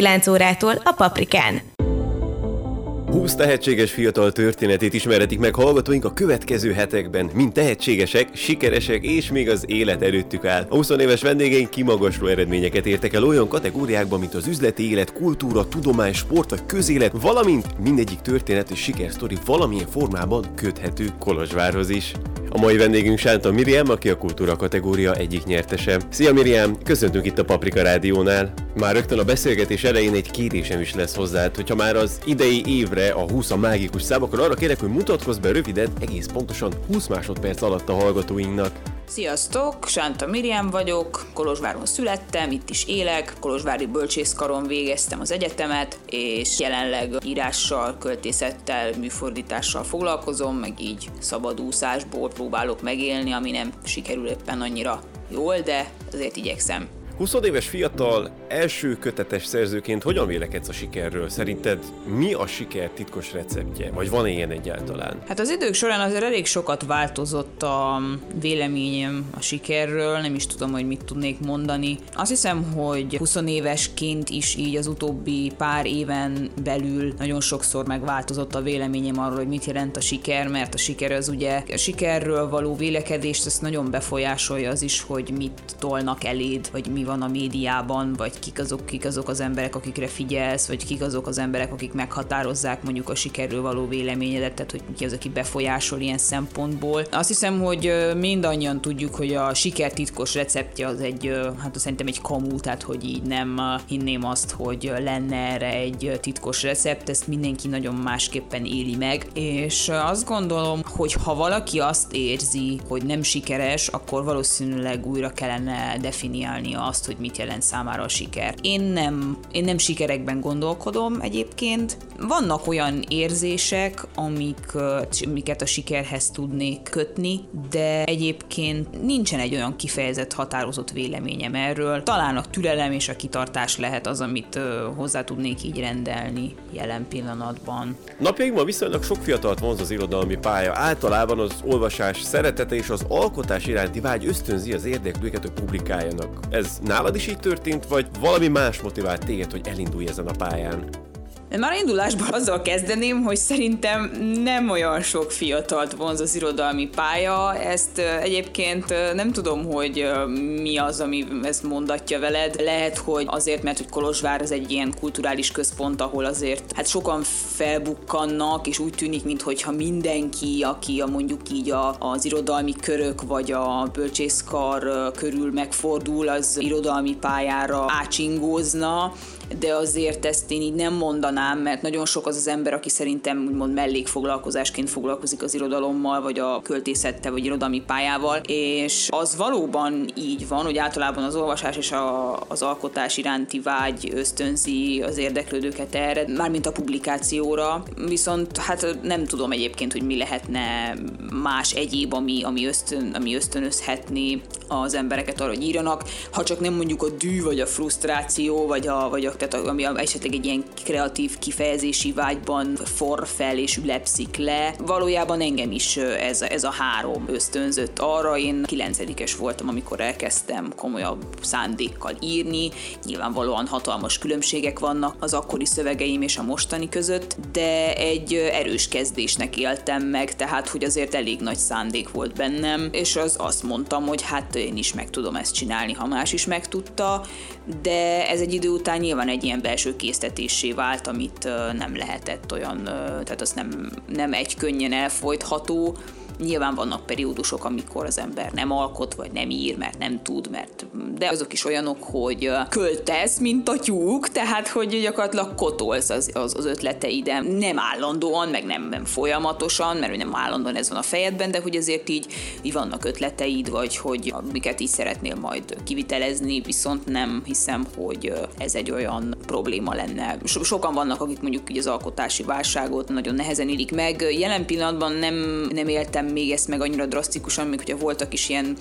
9 órától a Paprikán. 20 tehetséges fiatal történetét ismerhetik meg hallgatóink a következő hetekben, mint tehetségesek, sikeresek és még az élet előttük áll. A 20 éves vendégeink kimagasló eredményeket értek el olyan kategóriákban, mint az üzleti élet, kultúra, tudomány, sport vagy közélet, valamint mindegyik történet és sikersztori valamilyen formában köthető Kolozsvárhoz is. A mai vendégünk Sánta Miriam, aki a kultúra kategória egyik nyertese. Szia Miriam, köszöntünk itt a Paprika Rádiónál. Már rögtön a beszélgetés elején egy kérésem is lesz hozzád, hogyha már az idei évre a 20 a mágikus szám, akkor arra kérek, hogy mutatkozz be röviden, egész pontosan 20 másodperc alatt a hallgatóinknak. Sziasztok, Sánta Miriam vagyok, Kolozsváron születtem, itt is élek, Kolozsvári Bölcsészkaron végeztem az egyetemet, és jelenleg írással, költészettel, műfordítással foglalkozom, meg így szabadúszásból próbálok megélni, ami nem sikerül éppen annyira jól, de azért igyekszem. 20 éves fiatal, első kötetes szerzőként hogyan vélekedsz a sikerről? Szerinted mi a siker titkos receptje? Vagy van ilyen egyáltalán? Hát az idők során azért elég sokat változott a véleményem a sikerről, nem is tudom, hogy mit tudnék mondani. Azt hiszem, hogy 20 évesként is így az utóbbi pár éven belül nagyon sokszor megváltozott a véleményem arról, hogy mit jelent a siker, mert a siker az ugye a sikerről való vélekedést, ezt nagyon befolyásolja az is, hogy mit tolnak eléd, vagy mi van a médiában, vagy kik azok, kik azok az emberek, akikre figyelsz, vagy kik azok az emberek, akik meghatározzák mondjuk a sikerről való véleményedet, tehát hogy ki az, aki befolyásol ilyen szempontból. Azt hiszem, hogy mindannyian tudjuk, hogy a siker titkos receptje az egy, hát szerintem egy kamú, tehát hogy így nem hinném azt, hogy lenne erre egy titkos recept, ezt mindenki nagyon másképpen éli meg, és azt gondolom, hogy ha valaki azt érzi, hogy nem sikeres, akkor valószínűleg újra kellene definiálni azt, azt, hogy mit jelent számára a siker. Én nem, én nem sikerekben gondolkodom egyébként. Vannak olyan érzések, amik, amiket a sikerhez tudnék kötni, de egyébként nincsen egy olyan kifejezett, határozott véleményem erről. Talán a türelem és a kitartás lehet az, amit hozzá tudnék így rendelni jelen pillanatban. Napjainkban viszonylag sok fiatalt vonz az irodalmi pálya. Általában az olvasás szeretete és az alkotás iránti vágy ösztönzi az érdeklőket, hogy publikáljanak. Ez nálad is így történt, vagy valami más motivált téged, hogy elindulj ezen a pályán? Már indulásban azzal kezdeném, hogy szerintem nem olyan sok fiatalt vonz az irodalmi pálya. Ezt egyébként nem tudom, hogy mi az, ami ezt mondatja veled. Lehet, hogy azért, mert hogy Kolozsvár az egy ilyen kulturális központ, ahol azért hát sokan felbukkannak, és úgy tűnik, mintha mindenki, aki a mondjuk így a, az irodalmi körök vagy a bölcsészkar körül megfordul, az irodalmi pályára ácsingózna de azért ezt én így nem mondanám, mert nagyon sok az az ember, aki szerintem úgymond mellékfoglalkozásként foglalkozik az irodalommal, vagy a költészettel, vagy irodalmi pályával, és az valóban így van, hogy általában az olvasás és a, az alkotás iránti vágy ösztönzi az érdeklődőket erre, mármint a publikációra, viszont hát nem tudom egyébként, hogy mi lehetne más egyéb, ami, ami, ösztön, ami ösztönözhetni az embereket arra, hogy írjanak, ha csak nem mondjuk a dű, vagy a frusztráció, vagy a, vagy a tehát ami esetleg egy ilyen kreatív kifejezési vágyban for fel és ülepszik le. Valójában engem is ez, ez a három ösztönzött arra. Én kilencedikes voltam, amikor elkezdtem komolyabb szándékkal írni. Nyilvánvalóan hatalmas különbségek vannak az akkori szövegeim és a mostani között, de egy erős kezdésnek éltem meg, tehát hogy azért elég nagy szándék volt bennem, és az azt mondtam, hogy hát én is meg tudom ezt csinálni, ha más is megtudta, de ez egy idő után nyilván egy ilyen belső késztetésé vált, amit nem lehetett olyan, tehát az nem, nem egy könnyen elfolytható, Nyilván vannak periódusok, amikor az ember nem alkot, vagy nem ír, mert nem tud, mert de azok is olyanok, hogy költesz, mint a tyúk, tehát hogy gyakorlatilag kotolsz az, az, az ötleteidem. Nem állandóan, meg nem, nem folyamatosan, mert nem állandóan ez van a fejedben, de hogy azért így, így vannak ötleteid, vagy hogy amiket így szeretnél majd kivitelezni, viszont nem hiszem, hogy ez egy olyan probléma lenne. So- sokan vannak, akik mondjuk így az alkotási válságot nagyon nehezen élik meg. Jelen pillanatban nem, nem éltem még ezt meg annyira drasztikusan, még hogyha voltak is ilyen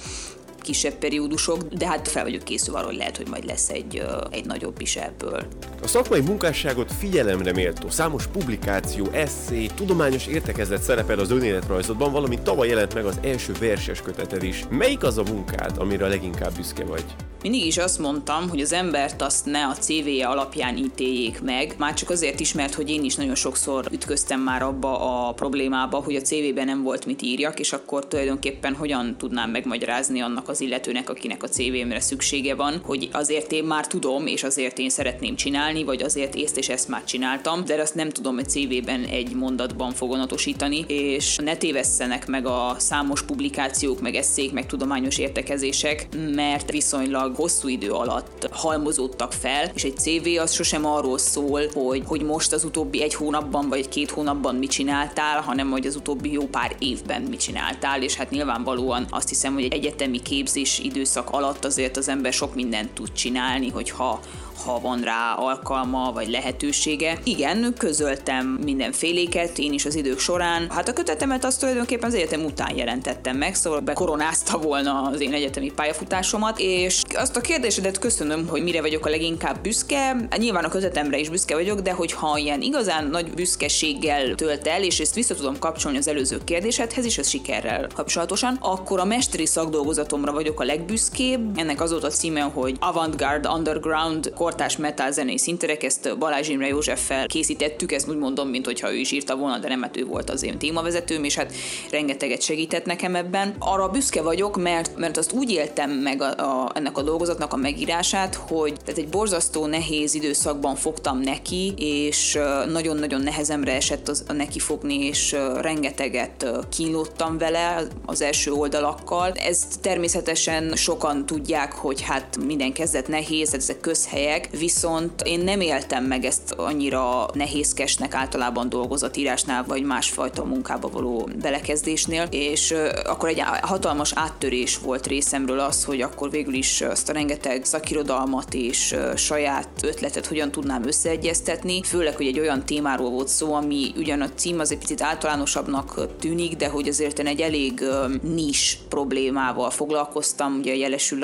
kisebb periódusok, de hát fel vagyok készülve arra, hogy lehet, hogy majd lesz egy, egy nagyobb is ebből. A szakmai munkásságot figyelemre méltó, számos publikáció, eszé, tudományos értekezlet szerepel az önéletrajzodban, valamint tavaly jelent meg az első verses köteted is. Melyik az a munkád, amire a leginkább büszke vagy? Mindig is azt mondtam, hogy az embert azt ne a CV-je alapján ítéljék meg, már csak azért is, mert hogy én is nagyon sokszor ütköztem már abba a problémába, hogy a CV-ben nem volt mit írjak, és akkor tulajdonképpen hogyan tudnám megmagyarázni annak az illetőnek, akinek a CV-mre szüksége van, hogy azért én már tudom, és azért én szeretném csinálni, vagy azért ezt és ezt már csináltam, de azt nem tudom egy CV-ben egy mondatban fogonatosítani, és ne tévesszenek meg a számos publikációk, meg eszék, meg tudományos értekezések, mert viszonylag hosszú idő alatt halmozódtak fel, és egy CV az sosem arról szól, hogy, hogy most az utóbbi egy hónapban vagy két hónapban mit csináltál, hanem hogy az utóbbi jó pár évben mit csináltál, és hát nyilvánvalóan azt hiszem, hogy egy egyetemi képzés időszak alatt azért az ember sok mindent tud csinálni, hogyha ha van rá alkalma vagy lehetősége. Igen, közöltem mindenféléket, én is az idők során. Hát a kötetemet azt tulajdonképpen az egyetem után jelentettem meg, szóval bekoronázta volna az én egyetemi pályafutásomat, és azt a kérdésedet köszönöm, hogy mire vagyok a leginkább büszke. Hát nyilván a kötetemre is büszke vagyok, de hogyha ilyen igazán nagy büszkeséggel tölt el, és ezt vissza tudom kapcsolni az előző kérdésedhez is, ez sikerrel kapcsolatosan, akkor a mesteri szakdolgozatomra vagyok a legbüszkébb. Ennek az volt a címe, hogy Avantgarde Underground kortás metal zenei szinterek, ezt Balázs Imre Józseffel készítettük, ezt úgy mondom, mint hogyha ő is írta volna, de nem, mert ő volt az én témavezetőm, és hát rengeteget segített nekem ebben. Arra büszke vagyok, mert, mert azt úgy éltem meg a, a, ennek a dolgozatnak a megírását, hogy tehát egy borzasztó nehéz időszakban fogtam neki, és nagyon-nagyon nehezemre esett az, a neki fogni, és rengeteget kínlottam vele az első oldalakkal. Ezt természetesen sokan tudják, hogy hát minden kezdet nehéz, ezek közhelyek, viszont én nem éltem meg ezt annyira nehézkesnek általában dolgozatírásnál, vagy másfajta munkába való belekezdésnél, és akkor egy hatalmas áttörés volt részemről az, hogy akkor végül is azt a rengeteg szakirodalmat és saját ötletet hogyan tudnám összeegyeztetni, főleg, hogy egy olyan témáról volt szó, ami ugyan a cím az egy picit általánosabbnak tűnik, de hogy azért én egy elég nis problémával foglalkoztam, ugye jelesül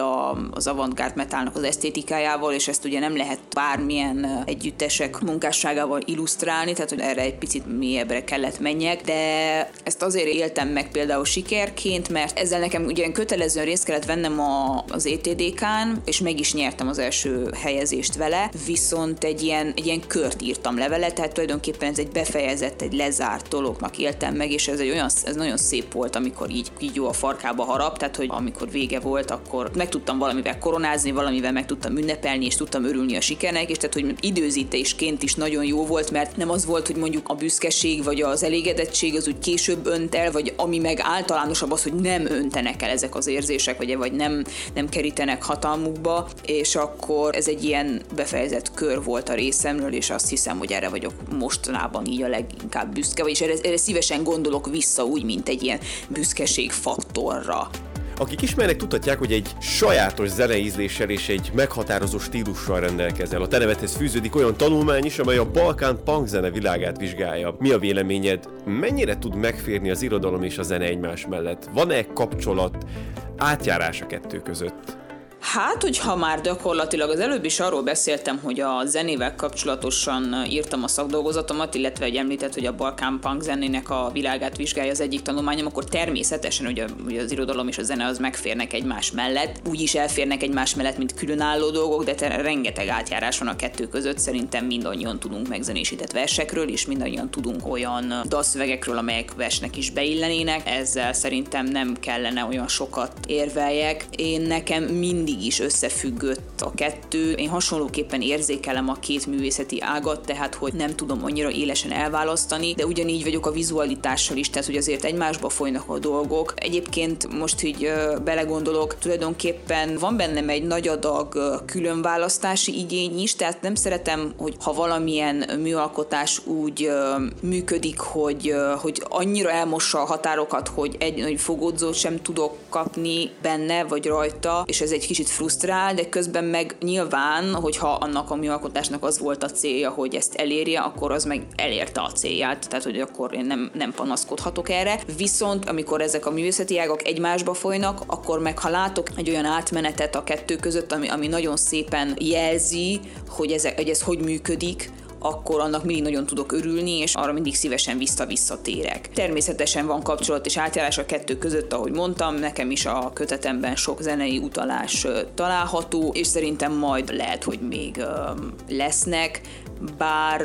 az avantgárd metálnak az esztétikájával, és ezt ugye nem lehet bármilyen együttesek munkásságával illusztrálni, tehát hogy erre egy picit mélyebbre kellett menjek, de ezt azért éltem meg például sikerként, mert ezzel nekem ugye kötelezően részt kellett vennem a, az ETDK-n, és meg is nyertem az első helyezést vele, viszont egy ilyen, egy ilyen kört írtam levele, tehát tulajdonképpen ez egy befejezett, egy lezárt dolognak éltem meg, és ez egy olyan, ez nagyon szép volt, amikor így, így jó a farkába harap, tehát hogy amikor vége volt, akkor meg tudtam valamivel koronázni, valamivel meg tudtam ünnepelni, és tudtam örülni a sikernek, és tehát hogy időzítésként is nagyon jó volt, mert nem az volt, hogy mondjuk a büszkeség vagy az elégedettség az úgy később önt el, vagy ami meg általánosabb az, hogy nem öntenek el ezek az érzések, vagy, vagy nem, nem kerítenek hatalmukba, és akkor ez egy ilyen befejezett kör volt a részemről, és azt hiszem, hogy erre vagyok mostanában így a leginkább büszke, vagyis erre, erre szívesen gondolok vissza úgy, mint egy ilyen büszkeség faktorra. Akik ismernek, tudhatják, hogy egy sajátos zeneízléssel és egy meghatározó stílussal rendelkezel. A te nevedhez fűződik olyan tanulmány is, amely a Balkán punk zene világát vizsgálja. Mi a véleményed? Mennyire tud megférni az irodalom és a zene egymás mellett? Van-e kapcsolat, átjárás a kettő között? Hát, hogyha már gyakorlatilag az előbb is arról beszéltem, hogy a zenével kapcsolatosan írtam a szakdolgozatomat, illetve egy említett, hogy a Balkán Punk zenének a világát vizsgálja az egyik tanulmányom, akkor természetesen hogy, a, hogy az irodalom és a zene az megférnek egymás mellett. Úgy is elférnek egymás mellett, mint különálló dolgok, de te, rengeteg átjárás van a kettő között. Szerintem mindannyian tudunk megzenésített versekről, és mindannyian tudunk olyan dalszövegekről, amelyek versnek is beillenének. Ezzel szerintem nem kellene olyan sokat érveljek. Én nekem mindig mindig is összefüggött a kettő. Én hasonlóképpen érzékelem a két művészeti ágat, tehát hogy nem tudom annyira élesen elválasztani, de ugyanígy vagyok a vizualitással is, tehát hogy azért egymásba folynak a dolgok. Egyébként most így belegondolok, tulajdonképpen van bennem egy nagy adag különválasztási igény is, tehát nem szeretem, hogy ha valamilyen műalkotás úgy működik, hogy, hogy annyira elmossa a határokat, hogy egy nagy fogódzót sem tudok kapni benne vagy rajta, és ez egy kicsit frusztrál, de közben meg nyilván, hogyha annak a műalkotásnak az volt a célja, hogy ezt elérje, akkor az meg elérte a célját, tehát hogy akkor én nem, nem panaszkodhatok erre. Viszont amikor ezek a művészeti ágak egymásba folynak, akkor meg ha látok egy olyan átmenetet a kettő között, ami, ami nagyon szépen jelzi, hogy ez, hogy ez hogy működik, akkor annak mindig nagyon tudok örülni, és arra mindig szívesen vissza-visszatérek. Természetesen van kapcsolat és átjárás a kettő között, ahogy mondtam, nekem is a kötetemben sok zenei utalás található, és szerintem majd lehet, hogy még lesznek, bár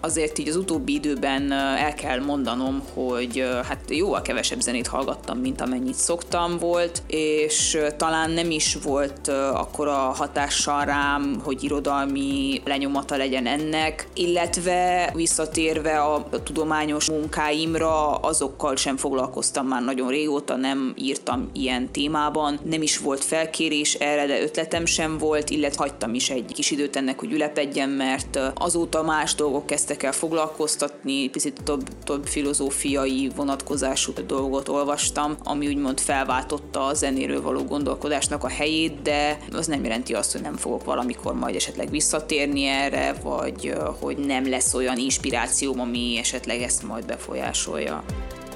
azért így az utóbbi időben el kell mondanom, hogy hát jóval kevesebb zenét hallgattam, mint amennyit szoktam volt, és talán nem is volt akkora hatással rám, hogy irodalmi lenyomata legyen ennek, illetve visszatérve a tudományos munkáimra, azokkal sem foglalkoztam már nagyon régóta, nem írtam ilyen témában, nem is volt felkérés erre, de ötletem sem volt, illetve hagytam is egy kis időt ennek, hogy ülepedjen, mert azóta más dolgok kezdtek el foglalkoztatni, picit több, több filozófiai vonatkozású dolgot olvastam, ami úgymond felváltotta a zenéről való gondolkodásnak a helyét, de az nem jelenti azt, hogy nem fogok valamikor majd esetleg visszatérni erre, vagy hogy nem lesz olyan inspirációm, ami esetleg ezt majd befolyásolja.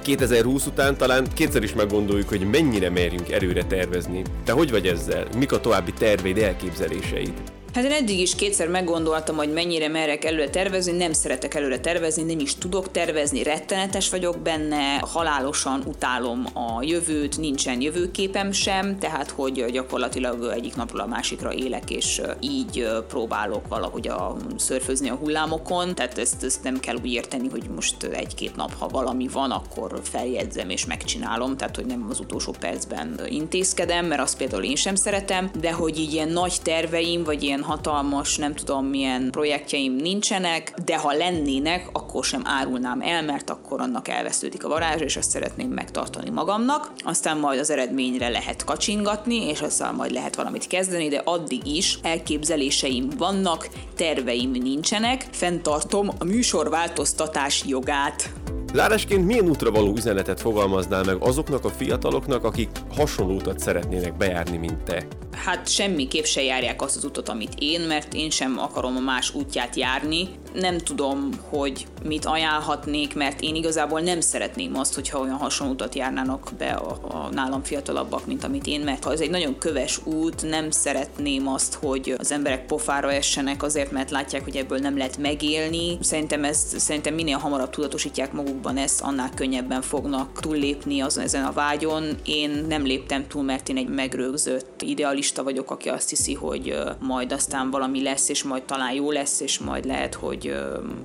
2020 után talán kétszer is meggondoljuk, hogy mennyire merjünk előre tervezni. Te hogy vagy ezzel? Mik a további terveid, elképzeléseid? Hát én eddig is kétszer meggondoltam, hogy mennyire merek előre tervezni, nem szeretek előre tervezni, nem is tudok tervezni, rettenetes vagyok benne, halálosan utálom a jövőt, nincsen jövőképem sem, tehát hogy gyakorlatilag egyik napról a másikra élek, és így próbálok valahogy a szörfözni a hullámokon, tehát ezt, ezt nem kell úgy érteni, hogy most egy-két nap, ha valami van, akkor feljegyzem és megcsinálom, tehát hogy nem az utolsó percben intézkedem, mert azt például én sem szeretem, de hogy így ilyen nagy terveim, vagy ilyen hatalmas, nem tudom milyen projektjeim nincsenek, de ha lennének, akkor sem árulnám el, mert akkor annak elvesződik a varázsa, és azt szeretném megtartani magamnak. Aztán majd az eredményre lehet kacsingatni, és aztán majd lehet valamit kezdeni, de addig is elképzeléseim vannak, terveim nincsenek, fenntartom a műsorváltoztatás jogát. Zárásként milyen útra való üzenetet fogalmaznál meg azoknak a fiataloknak, akik hasonló utat szeretnének bejárni, mint te? Hát semmiképp se járják azt az utat, amit én, mert én sem akarom a más útját járni. Nem tudom, hogy mit ajánlhatnék, mert én igazából nem szeretném azt, hogyha olyan hasonló utat járnának be a, a nálam fiatalabbak, mint amit én, mert ha ez egy nagyon köves út, nem szeretném azt, hogy az emberek pofára essenek azért, mert látják, hogy ebből nem lehet megélni. Szerintem, ezt, szerintem minél hamarabb tudatosítják magukban ezt, annál könnyebben fognak túllépni azon ezen a vágyon. Én nem léptem túl, mert én egy megrögzött idealista vagyok, aki azt hiszi, hogy majd aztán valami lesz, és majd talán jó lesz, és majd lehet, hogy,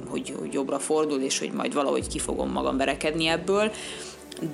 hogy, hogy jobbra fordul, és hogy majd valahogy ki fogom magam verekedni ebből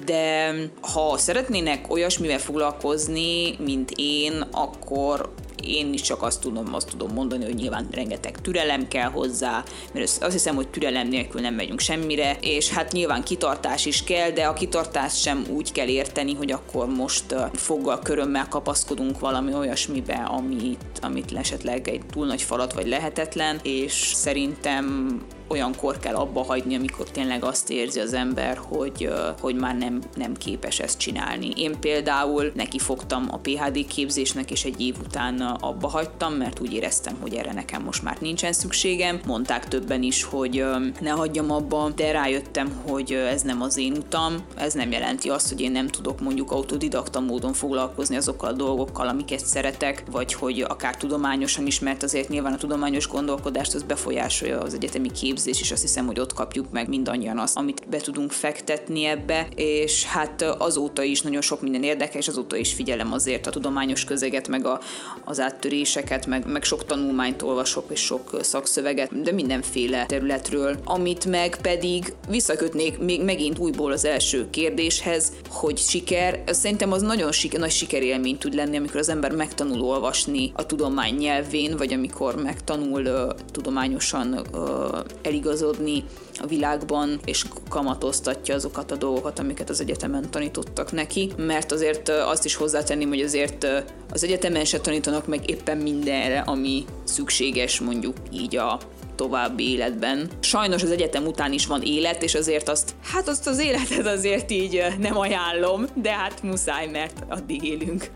de ha szeretnének olyasmivel foglalkozni, mint én, akkor én is csak azt tudom, azt tudom mondani, hogy nyilván rengeteg türelem kell hozzá, mert azt hiszem, hogy türelem nélkül nem megyünk semmire, és hát nyilván kitartás is kell, de a kitartást sem úgy kell érteni, hogy akkor most foggal, körömmel kapaszkodunk valami olyasmibe, amit, amit esetleg egy túl nagy falat vagy lehetetlen, és szerintem olyankor kell abba hagyni, amikor tényleg azt érzi az ember, hogy, hogy már nem, nem képes ezt csinálni. Én például neki fogtam a PHD képzésnek, és egy év után abba hagytam, mert úgy éreztem, hogy erre nekem most már nincsen szükségem. Mondták többen is, hogy ne hagyjam abba, de rájöttem, hogy ez nem az én utam. Ez nem jelenti azt, hogy én nem tudok mondjuk autodidakta módon foglalkozni azokkal a dolgokkal, amiket szeretek, vagy hogy akár tudományosan is, mert azért nyilván a tudományos gondolkodást az befolyásolja az egyetemi képzés ellenőrzés, és azt hiszem, hogy ott kapjuk meg mindannyian azt, amit be tudunk fektetni ebbe, és hát azóta is nagyon sok minden érdekes, azóta is figyelem azért a tudományos közeget, meg a, az áttöréseket, meg, meg sok tanulmányt olvasok, és sok szakszöveget, de mindenféle területről, amit meg pedig visszakötnék még megint újból az első kérdéshez, hogy siker, szerintem az nagyon siker, nagy sikerélmény tud lenni, amikor az ember megtanul olvasni a tudomány nyelvén, vagy amikor megtanul uh, tudományosan uh, eligazodni a világban, és kamatoztatja azokat a dolgokat, amiket az egyetemen tanítottak neki, mert azért azt is hozzátenném, hogy azért az egyetemen se tanítanak meg éppen mindenre, ami szükséges mondjuk így a további életben. Sajnos az egyetem után is van élet, és azért azt, hát azt az életet azért így nem ajánlom, de hát muszáj, mert addig élünk.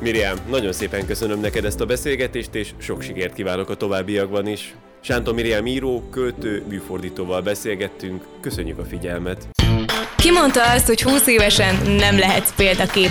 Miriam, nagyon szépen köszönöm neked ezt a beszélgetést, és sok sikert kívánok a továbbiakban is. Sánta Miriam író, költő, műfordítóval beszélgettünk. Köszönjük a figyelmet! Ki mondta azt, hogy 20 évesen nem lehetsz példakép?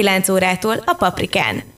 9 órától a Paprikán.